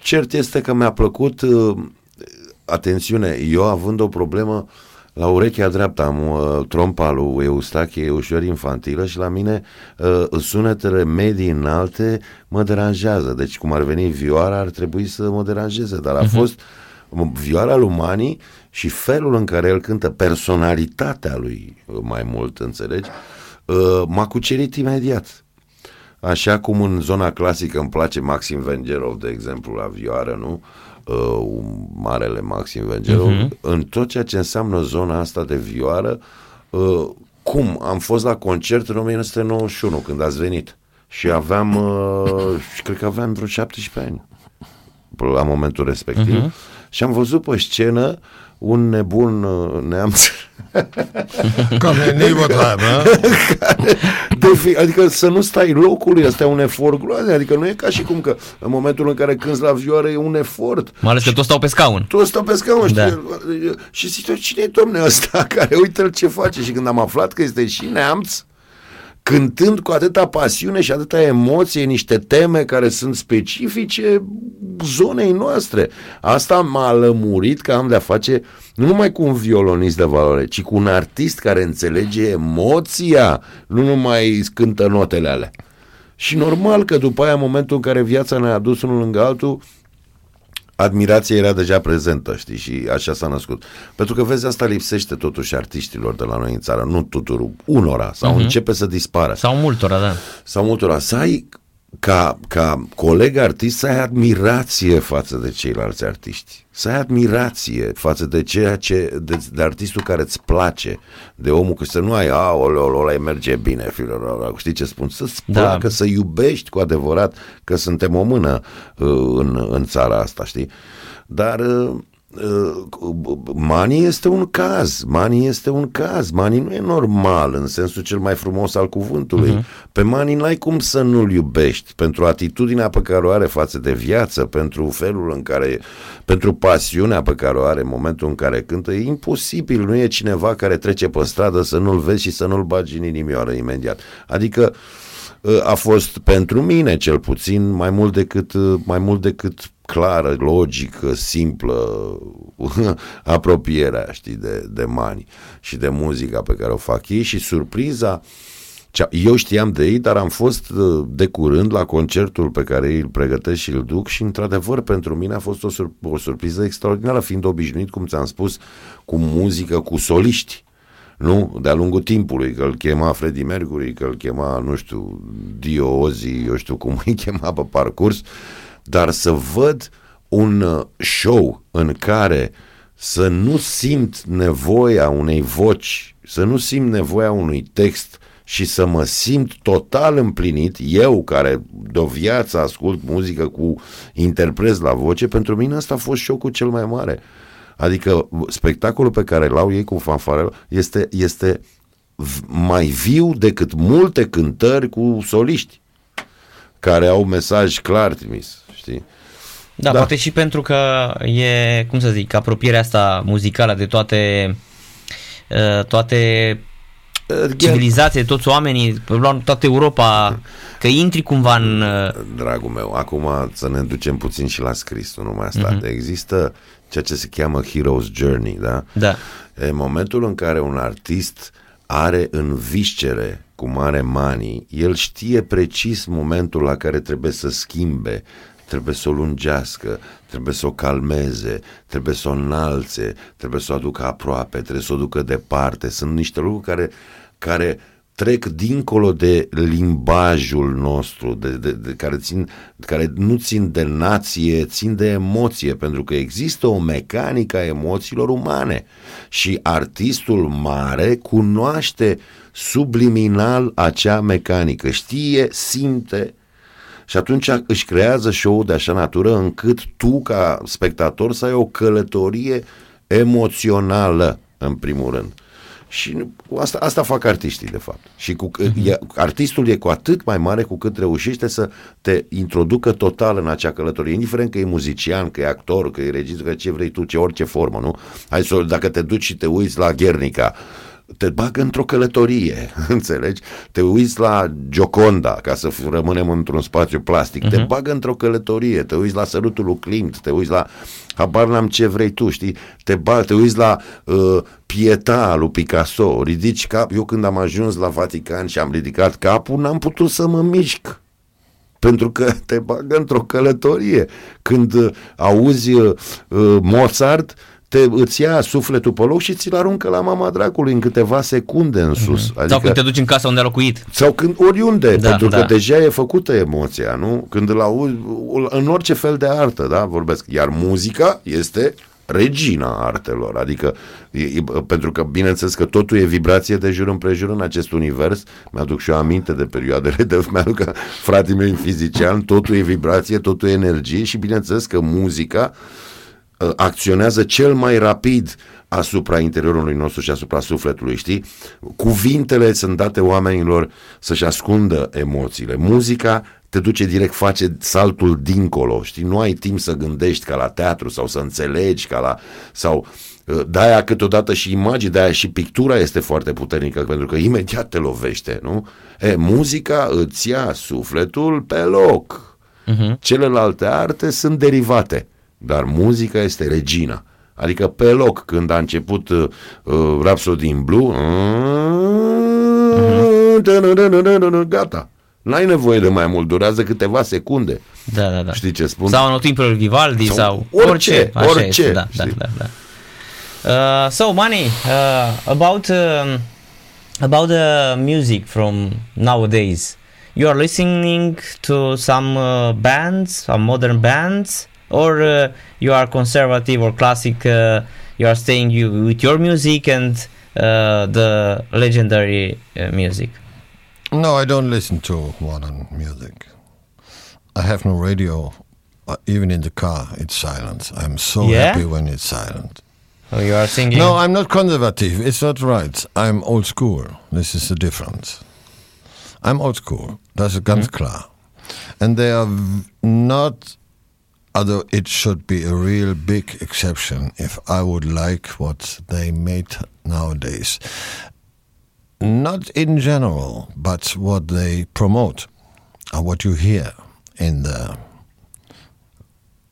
Cert este că mi-a plăcut, uh, atențiune, eu având o problemă la urechea dreaptă, am uh, trompa lui Eustache, e ușor infantilă și la mine uh, sunetele medii înalte mă deranjează. Deci cum ar veni vioara ar trebui să mă deranjeze, dar a Mhm. fost m- vioara lui Mani și felul în care el cântă, personalitatea lui uh, mai mult, înțelegi, uh, m-a cucerit imediat. Așa cum în zona clasică îmi place Maxim Vengerov, de exemplu, la vioară, nu? Uh, marele Maxim Vengerov, Mhm. uh-huh. în tot ceea ce înseamnă zona asta de vioară, uh, cum? Am fost la concert în 1991, când ați venit. și aveam, uh, și cred că aveam vreo 17 ani la momentul respectiv. Uh-huh. Și am văzut pe scenă un nebun uh, neamț Ca neighbor time, de fi, adică să nu stai locului, ăsta e un efort groaznic, adică nu e ca și cum că în momentul în care cânti la vioară e un efort. Mai ales că toți stau pe scaun. Toți stau pe scaun, Da. știi? Și zic, cine e domne ăsta care uite-l ce face? Și când am aflat că este și neamț, cântând cu atâta pasiune și atâta emoție niște teme care sunt specifice zonei noastre. Asta m-a lămurit că am de-a face nu numai cu un violonist de valoare, ci cu un artist care înțelege emoția, nu numai cântă notele alea. Și normal că după aia, în momentul în care viața ne-a adus unul lângă altul, admirația era deja prezentă, știi, și așa s-a născut. Pentru că, vezi, asta lipsește totuși artiștilor de la noi în țară, nu tuturor, unora, sau uh-huh. începe să dispară. Sau multora, da. Sau multora, să ai, ca, ca coleg artist, să ai admirație față de ceilalți artiști. Să ai admirație față de ceea ce, de, de artistul care îți place, de omul, că să nu ai, aoleo, ăla îi merge bine, fiul ăla, știi ce spun? Să-ți Da. placă, să iubești cu adevărat, că suntem o mână uh, în, în țara asta, știi? Dar uh, uh, Mani este un caz, Mani este un caz, Mani nu e normal în sensul cel mai frumos al cuvântului. Uh-huh. Pe Mani n-ai cum să nu-l iubești pentru atitudinea pe care o are față de viață, pentru felul în care, pentru pasiunea pe care o are în momentul în care cântă. E imposibil, nu e cineva care trece pe stradă să nu-l vezi și să nu-l bagi în inimioară imediat. Adică uh, a fost pentru mine cel puțin mai mult decât uh, mai mult decât clară, logică, simplă apropierea, știi, de, de mani și de muzica pe care o fac ei și surpriza cea- eu știam de ei, dar am fost uh, de curând la concertul pe care ei îl pregătesc și îl duc și într-adevăr pentru mine a fost o, sur- o surpriză extraordinară, fiind obișnuit, cum ți-am spus, cu muzică, cu soliști nu? De-a lungul timpului, că îl chema Freddie Mercury, că îl chema, nu știu, Dio Ozzy, eu știu cum îi chema pe parcurs, dar să văd un uh, show în care să nu simt nevoia unei voci, să nu simt nevoia unui text și să mă simt total împlinit, eu care de o viață ascult muzică cu interpreți la voce, pentru mine asta a fost șocul cel mai mare. Adică spectacolul pe care l-au ei cu fanfarele este, este v- mai viu decât multe cântări cu soliști care au mesaj clar trimis, știi? Da, Da. poate și pentru că e, cum să zic, apropierea asta muzicală de toate uh, toate civilizații, de toți oamenii, la toată Europa, că intri cumva în... uh, Dragul meu, acum să ne ducem puțin și la scris, nu numai asta. Uh-huh. Există ceea ce se cheamă Hero's Journey, da? Da. În momentul în care un artist are în viscere, cum are manii, el știe precis momentul la care trebuie să schimbe, trebuie să o lungească, trebuie să o calmeze, trebuie să o înalțe, trebuie să o aducă aproape, trebuie să o ducă departe. Sunt niște lucruri care, care trec dincolo de limbajul nostru, de, de, de, care, țin, care nu țin de nație, țin de emoție, pentru că există o mecanică a emoțiilor umane și artistul mare cunoaște subliminal acea mecanică, știe, simte și atunci își creează show de așa natură încât tu ca spectator să ai o călătorie emoțională în primul rând. Și nu- asta, asta fac artiștii, de fapt. Și cu, uh-huh. e, artistul e cu atât mai mare cu cât reușește să te introducă total în acea călătorie, indiferent că e muzician, că e actor, că e regizor, că ce vrei tu, ce orice formă, nu? Hai să, dacă te duci și te uiți la Guernica, te bagă într-o călătorie, înțelegi? Te uiți la Gioconda, ca să f- rămânem într-un spațiu plastic, uh-huh. te bagă într-o călătorie, te uiți la sărutul lui Klimt, te uiți la, habar n-am ce vrei tu, știi? Te, ba, te uiți la uh, Pieta lui Picasso, ridici cap, eu când am ajuns la Vatican și am ridicat capul, n-am putut să mă mișc pentru că te bagă într-o călătorie. Când uh, auzi uh, uh, Mozart, te, îți ia sufletul pe loc și ți-l aruncă la mama dracului în câteva secunde în sus. Adică... Sau când te duci în casa unde a locuit. sau când oriunde, Da, pentru că da. deja e făcută emoția, nu? Când îl auzi, în orice fel de artă, da, vorbesc. Iar muzica este regina artelor, adică e, e, pentru că bineînțeles că totul e vibrație de jur împrejur în acest univers, mi-aduc și eu aminte de perioadele de mi-aduc fratele meu fizician, totul e vibrație, totul e energie și bineînțeles că muzica uh, acționează cel mai rapid asupra interiorului nostru și asupra sufletului, știi? Cuvintele sunt date oamenilor să-și ascundă emoțiile. Muzica te duce direct, face saltul dincolo, știi? Nu ai timp să gândești ca la teatru sau să înțelegi ca la... sau uh, de-aia câteodată și imagini, de-aia și pictura este foarte puternică, pentru că imediat te lovește, nu? E, muzica îți ia sufletul pe loc. Uh-huh. Celelalte arte sunt derivate, dar muzica este regina. Adică pe loc, când a început uh, uh Rhapsody in Blue, uh-huh. gata, N-ai nevoie de mai mult, durează câteva secunde. Da, da, da. Știi ce spun? Sau anotimpul Vivaldi sau, sau orice, orice. orice. Este, da, da, da, da. Uh, so, Mani, uh, about uh, about the music from nowadays, you are listening to some uh, bands, some modern bands, or uh, you are conservative or classic? Uh, you are staying you with your music and uh, the legendary uh, music. No, I don't listen to modern music. I have no radio. Uh, even in the car, it's silent. I'm so Yeah? happy when it's silent. Oh, you are singing. No, I'm not conservative. It's not right. I'm old school. This is the difference. I'm old school. Ist ganz klar. And they are v- not, although it should be a real big exception if I would like what they made nowadays. Not in general, but what they promote, and what you hear in the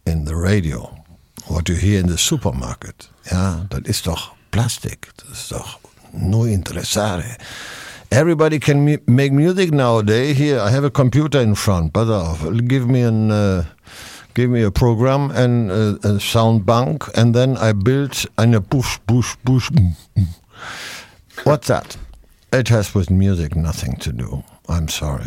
in the radio, what you hear in the supermarket. Ja, dat is toch plastic. Dat is no interessare. Everybody can make music nowadays. Here, I have a computer in front, but give me an uh, give me a program and uh, a sound bank, and then I build a push, push, push. What's that? It has with music nothing to do. I'm sorry.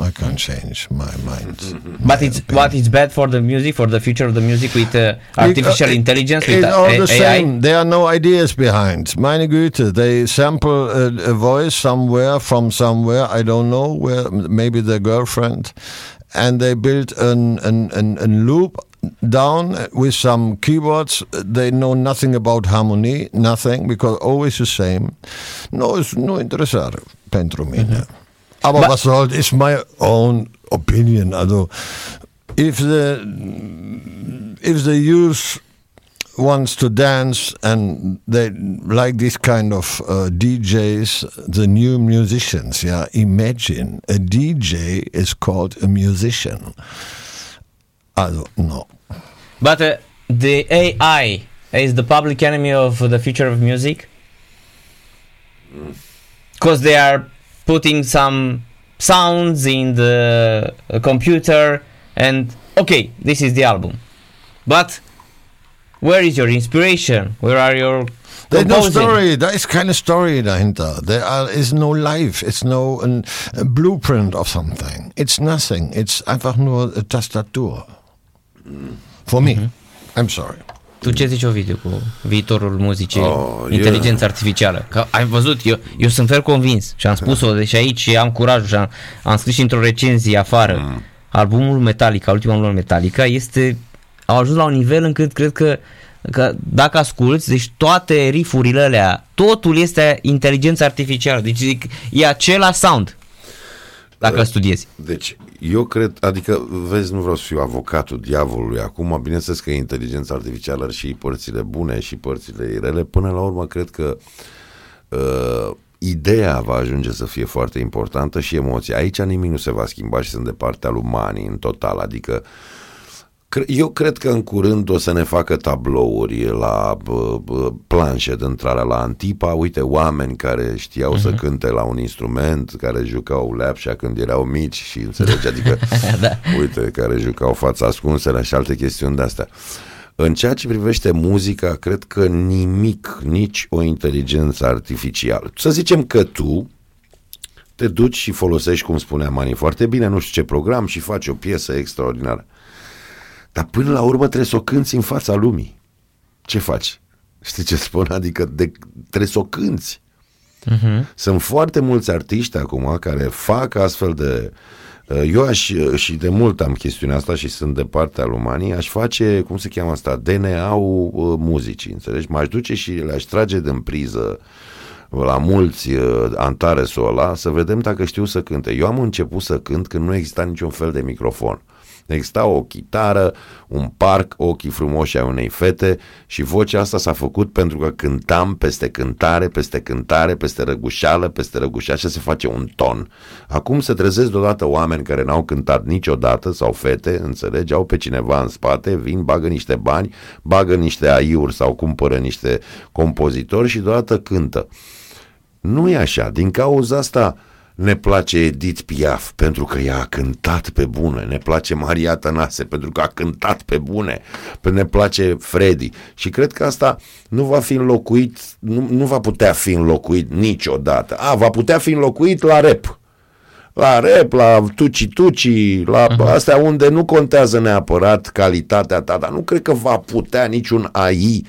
I can't change my mind. But it's but it's bad for the music, for the future of the music with uh, artificial It- intelligence, It's with all uh, the AI. same. There are no ideas behind. Meine Güte, they sample a, a voice somewhere from somewhere. I don't know where. Maybe their girlfriend, and they build an an, an, an loop down with some keyboards. They know nothing about harmony, nothing because always the same. No, it's no interessare pentru mine. Mhm. Aber But- was soll? It's my own opinion. Also, if the if the youth wants to dance and they like this kind of uh, DJs, the new musicians. Yeah, imagine a DJ is called a musician. I don't know. But uh, the AI is the public enemy of the future of music because they are putting some sounds in the computer and okay, this is the album. But where is your inspiration? Where are your There's no composing? story. There is kind of story dahinter. There are, is no life. It's no an, a blueprint of something. It's nothing. It's einfach nur a Tastatur. For me. I'm sorry. Tu ce zici, Ovidiu, cu viitorul muzicii, Oh, oh, inteligența artificială? Că ai văzut, eu, eu sunt fer convins și am spus-o deși aici și am curajul și am, am scris și într-o recenzie afară. Mm. Albumul Metallica, ultimul album Metallica, este, au ajuns la un nivel încât cred că, că dacă asculți, deci toate rifurile alea, totul este inteligența artificială, deci zic, e același sound dacă studiezi. Deci, eu cred, adică, vezi, nu vreau să fiu avocatul diavolului acum, bineînțeles că inteligența artificială are și părțile bune și părțile rele, până la urmă cred că uh, ideea va ajunge să fie foarte importantă și emoția. Aici nimic nu se va schimba și sunt de partea lui Mani în total, adică Cre- Eu cred că în curând o să ne facă tablouri la bă, bă, planșe de intrare la Antipa, uite, oameni care știau uh-huh. să cânte la un instrument, care jucau leapșa când erau mici și înțelegi, adică, da. uite, care jucau fața ascunsele și alte chestiuni de astea. În ceea ce privește muzica, cred că nimic, nici o inteligență artificială. Să zicem că tu te duci și folosești, cum spunea Mani, foarte bine, nu știu ce program și faci o piesă extraordinară. Dar până la urmă trebuie să o cânti în fața lumii. ce faci? Știi ce spun? Adică de, trebuie să o cânti. Mhm. Sunt foarte mulți artiști acum care fac astfel de... uh, Eu aș, și de mult am chestiunea asta și sunt de partea lui Mani, aș face, cum se cheamă asta, DNA-ul uh, muzicii, înțelegi? M-aș duce și le-aș trage din priză la mulți uh, Antaresul ăla să vedem dacă știu să cânte. Eu am început să cânt când nu exista niciun fel de microfon. Exista o chitară, un parc, ochii frumoși ai unei fete și vocea asta s-a făcut pentru că cântam peste cântare, peste cântare, peste răgușeală, peste răgușeală și se face un ton. Acum se trezesc deodată oameni care n-au cântat niciodată sau fete, înțelegi, au pe cineva în spate, vin, bagă niște bani, bagă niște aiuri sau cumpără niște compozitori și deodată cântă. Nu e așa, din cauza asta ne place Edith Piaf pentru că ea a cântat pe bune, ne place Maria Tănase pentru că a cântat pe bune, pe ne place Freddy și cred că asta nu va fi înlocuit, nu, nu va putea fi înlocuit niciodată. A, va putea fi înlocuit la rap. La rap, la tuci-tuci, la uh-huh. astea unde nu contează neapărat calitatea ta, dar nu cred că va putea niciun AI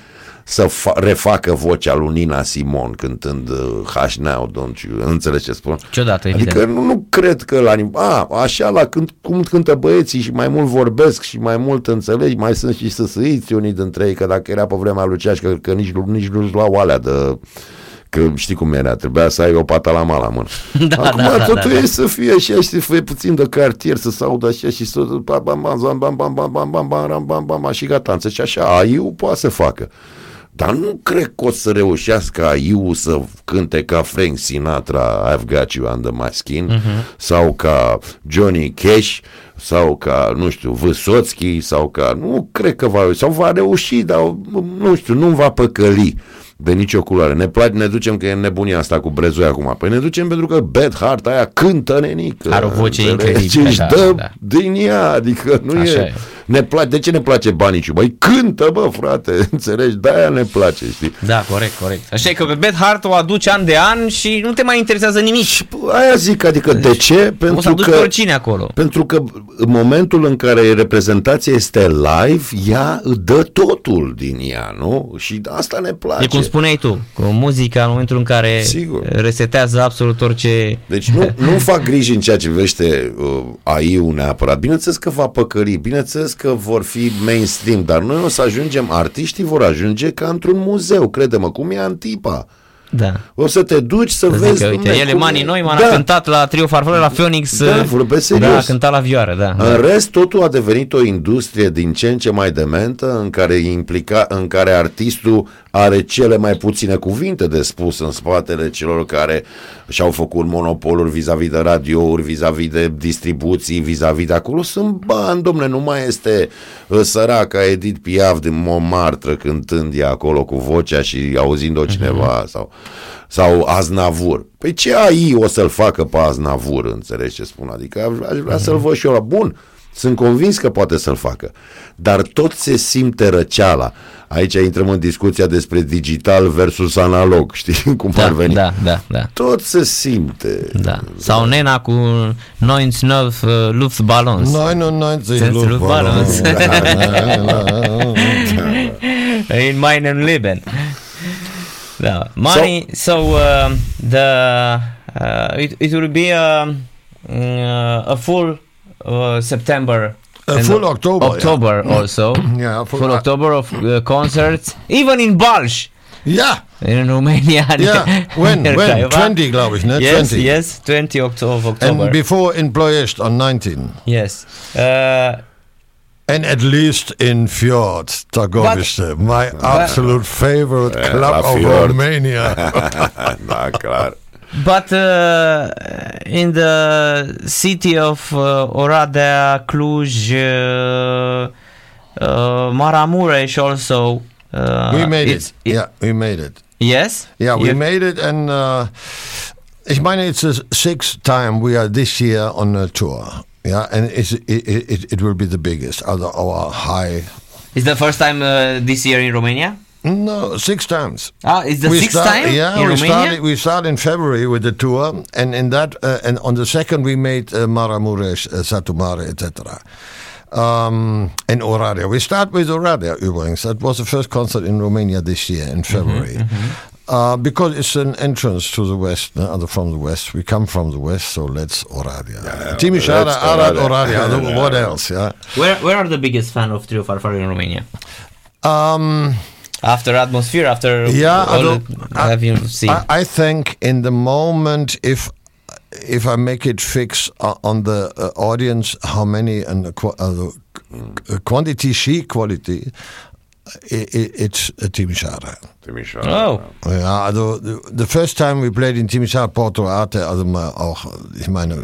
să fa- refacă vocea lui Nina Simon cântând uh, Hush Now, don't you, înțelegi ce spun? Ciudată, evident. Adică nu, nu cred că la a, așa la cânt, cum cântă băieții și mai mult vorbesc și mai mult înțelegi, mai sunt și săsăiți unii dintre ei, că dacă era pe vremea lui Ceașcă, că, că nici, nici nu-și luau alea de că știi cum era, trebuia să ai o pată la mala mână. Da, Acum da, da, totul da, e să fie așa și să fie puțin de cartier, să se audă așa și să bam bam bam bam bam bam bam bam bam bam bam bam și gata, înțelegi? Și așa, AI-ul poate să facă. Dar nu cred că o să reușească AI-ul să cânte ca Frank Sinatra I've got you under my skin uh-huh. sau ca Johnny Cash sau ca, nu știu, Vysotski sau ca, nu cred că va, sau va reuși, dar nu știu, nu va păcăli de nicio culoare. Ne place, ne ducem că e nebunia asta cu brezoi acum. Păi ne ducem pentru că Bad Heart aia cântă nenică. Are o voce înțelegi? incredibilă, Își da, dă da. din ea, adică nu Așa e... e. Ne place, de ce ne place Baniciu? Băi, cântă, bă, frate, înțelegi? De-aia ne place, știi? Da, corect, corect. Așa e că pe Beth Hart o aduce an de an și nu te mai interesează nimic. Și bă, aia zic, adică de ce? Poți să Pentru aduci că, pe oricine acolo. pentru că în momentul în care reprezentația este live, ea dă totul din ea, nu? Și asta ne place. E cum spuneai tu, cu muzica în momentul în care Sigur. resetează absolut orice... Deci nu, nu fac griji în ceea ce vește uh, AI-ul neapărat. Bineînțeles că va păcări, bineînțeles că vor fi mainstream, dar noi o să ajungem, artiștii vor ajunge ca într-un muzeu, crede-mă, cum e Antipa. Da. O să te duci să Să vezi... zic că, uite, dom'le, ele cum Mani e. noi m-a da. cântat la Trio Farfure la Phoenix. Da, uh, vorbesc serios. Da, a cântat la vioară, da. În rest, totul a devenit o industrie din ce în ce mai dementă, în care, implica, în care artistul are cele mai puține cuvinte de spus în spatele celor care și-au făcut monopoluri vis-a-vis de radiouri, vis-a-vis de distribuții, vis-a-vis de acolo. Sunt bani, domne, nu mai este uh, săraca Edith Piaf din Montmartre cântând ea acolo cu vocea și auzind-o cineva sau, sau Aznavur. Păi ce AI o să-l facă pe Aznavur, înțelegi ce spun? Adică aș, aș vrea să-l văd și eu la bun. Sunt convins că poate să-l facă. Dar tot se simte răceala. Aici intrăm în discuția despre digital versus analog, știi cum ar Da, veni? da, da, da. Tot se simte. Da. Sau Nena cu 99 uh, Luftballons. 99 Sind Luftballons. Luftballons. In meinem Leben. Da. Money, so, uh, the uh, it, it will be a, mm, a full uh, September A and full October, yeah. October also. Yeah, full- full October of uh, concerts, even in Balș, Ja, in Romania. ja. When? When? 20, glaube ich, ne? Yes, 20. yes, 20 Oct- of October. And before in Ploiești on 19. yes. Uh, And at least in Fjord, Targoviste, my absolute favorite Yeah, club of Romania. da, clar. But uh, in the city of uh, Oradea, Cluj, uh, uh, Maramuresh also. Uh, we made it. Yeah, we made it. Yes. Yeah, we You- made it, and uh, ich meine, it's the sixth time we are this year on a tour. Yeah, and it's, it, it, it will be the biggest, our, our high. It's the first time uh, this year in Romania. No, six times. Ah, it's the sixth start- time Yeah, in we Romania. started. We started in February with the tour, and in that, uh, and on the second we made uh, Maramuresh, uh, Satumare, etc. um, in Oradea. We start with Oradea übrigens. That was the first concert in Romania this year in February. Uh, because it's an entrance to the west, uh, other from the west. We come from the west, so let's Oradea. yeah, Timișoara, let's Arad, Oradea. Oradea. what else? Yeah. Where where are the biggest fan of Trio Farfar in Romania? Um, After atmosphere, after Yeah, all the- have you seen? I, I think in the moment, if if I make it fix uh, on the uh, audience, how many and the qu- uh, the uh, quantity, she quality, i i it's a Timișoara. Timișoara. Oh. Ja, also the, the first time we played in Timișoara, Porto Arte, also mal auch, ich meine,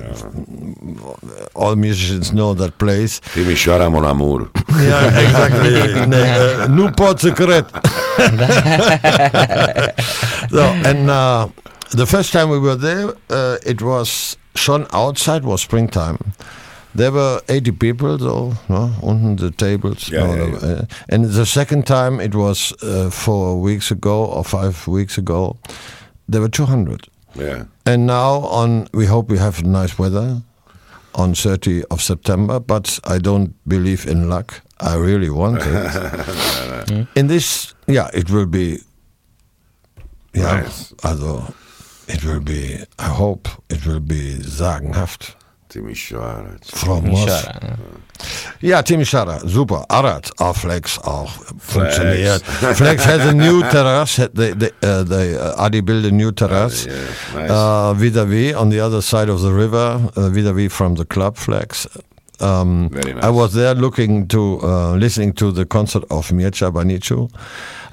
all musicians know that place. Timișoara, mon amour. Yeah, exactly. nee, uh, nu pot secret. so, and uh, the first time we were there, uh, it was schon outside, was springtime. There were 80 people, though, no, on the tables. Yeah, no, yeah, no, uh, and the second time, it was uh, four weeks ago or five weeks ago, there were 200. Yeah. And now on, we hope we have nice weather on 30 of September, but I don't believe in luck. I really want it. in this, yeah, it will be. Yeah, Nice. also, it will be. I hope it will be sagenhaft. Timișoara. From Timișoara, ja. Ja, Timișoara, super. Arad, our Flex auch funktioniert. Flex has a new terrace. They, they, uh, they, uh, Adi built a new terrace. yeah, nice. Uh, vis-a-vis on the other side of the river, uh, vis-a-vis from the club Flex. Um, nice. I was there looking to, uh, listening to the concert of Mircea Baniciu.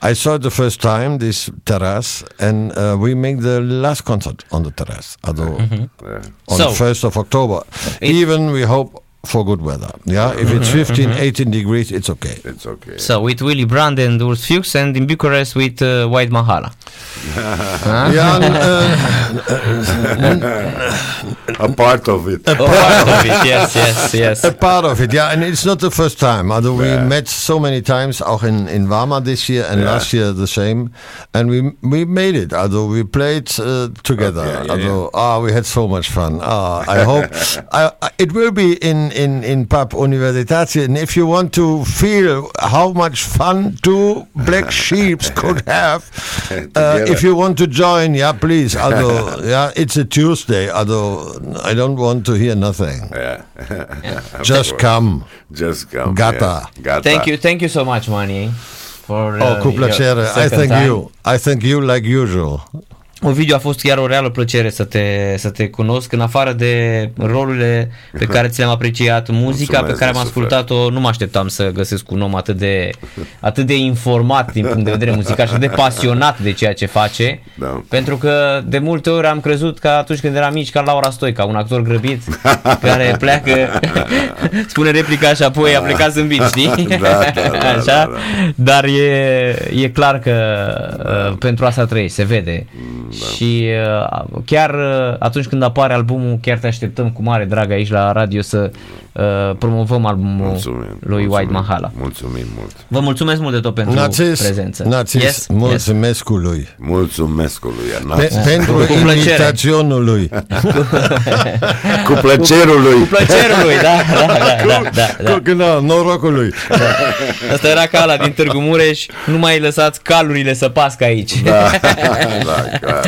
I saw it the first time, this terrace, and uh, we make the last concert on the terrace. Although Yeah. on So- the 1st of October. Even we hope for good weather. Yeah, if it's 15, 18 degrees, it's okay. It's okay. So with Willy Brandt and Urs Fuchs and in Bucharest with uh, White Mahala. Yeah, and, uh, A part of it. A part of it, yes, yes, yes. a part of it, yeah, and it's not the first time. Although we Yeah. met so many times, auch in in Varma this year and Yeah. last year the same, and we we made it. Although we played uh, together. Okay, yeah, although ah, we had so much fun. Ah, I hope I, I, it will be in in in Pub Universitatie. And if you want to feel how much fun two black sheeps could have, uh, if you want to join, yeah, please. Although yeah, it's a Tuesday. Although I don't want to hear nothing. Yeah. Just come. Just come. Gata. yeah. Gata. Thank you, thank you so much, Mani. For, Oh, uh, cu your. I second thank time. you. I thank you like usual. Ovidiu, a fost chiar o reală plăcere să te, să te cunosc în afară de rolurile pe care ți le-am apreciat, muzica Mulțumesc pe care am de suflet. ascultat-o, nu mă așteptam să găsesc un om atât de, atât de informat din punct de vedere muzical și de pasionat de ceea ce face, Da. pentru că de multe ori am crezut că atunci când eram mici ca Laura Stoica, un actor grăbit care pleacă, spune replica și apoi a plecat zâmbit, știi? Da, da, da, Așa? da, da. Dar e, e clar că uh, pentru asta trăiești, se vede. Și uh, chiar uh, atunci când apare albumul, chiar te așteptăm cu mare drag aici la radio să uh, promovăm albumul Mulțumim. lui White Mahala. Mulțumim mult. Vă mulțumesc mult de tot pentru Națis, prezență. Națis, Yes, yes. mulțumesc lui. Mulțumesc lui Pe, Anațis. pentru Cu plăcere. invitaționul lui. Cu plăcerul lui. Cu plăcerul lui, da, da, da, da, da, da. Cu, da, norocul lui. Asta era ca ala din Târgu Mureș, nu mai lăsați calurile să pască aici. Da, da, clar, da.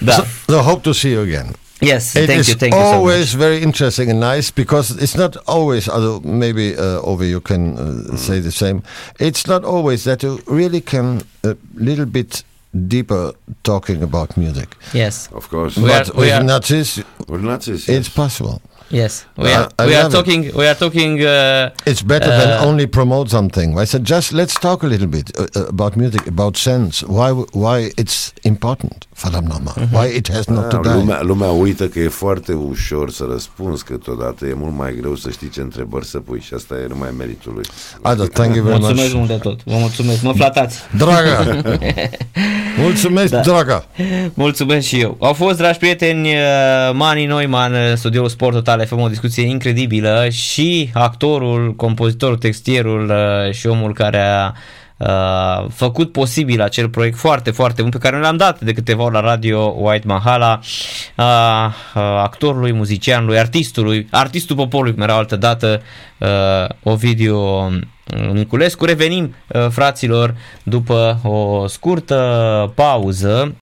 da. So hope to see you again. Yes, It thank is you, thank you so always very interesting and nice because it's not always, although maybe uh, over you can uh, say the same, it's not always that you really can a little bit deeper talking about music. Yes, Of course. We are- but with are- Nazis, With Nazis, it's possible. Yes. We Uh, are, I we are love it. talking, we are talking, uh, It's better Uh, than only promote something. I said, just let's talk a little bit uh, uh, about music, about sense, why why it's important, verdammt nochmal, Mm-hmm. why it has not to Da, die. lumea, lumea uită că e foarte ușor să răspunzi câteodată, e mult mai greu să știi ce întrebări să pui și asta e numai meritul lui. Ada, thank you very mulțumesc much. mult de tot. Vă mulțumesc, mă flatați. Draga! Mulțumesc, Da. draga! Mulțumesc și eu. Au fost, dragi prieteni, uh, Mani Neumann, în studioul Sport Total FM, o discuție incredibilă și actorul, compozitorul, textierul uh, și omul care a uh, făcut posibil acel proiect foarte, foarte bun pe care l-am dat de câteva ori la radio White Mahala, uh, uh, actorului, muzicianului, artistului, artistul poporului, cum era altă dată, uh, Ovidiu Niculescu. Revenim, uh, fraților, după o scurtă pauză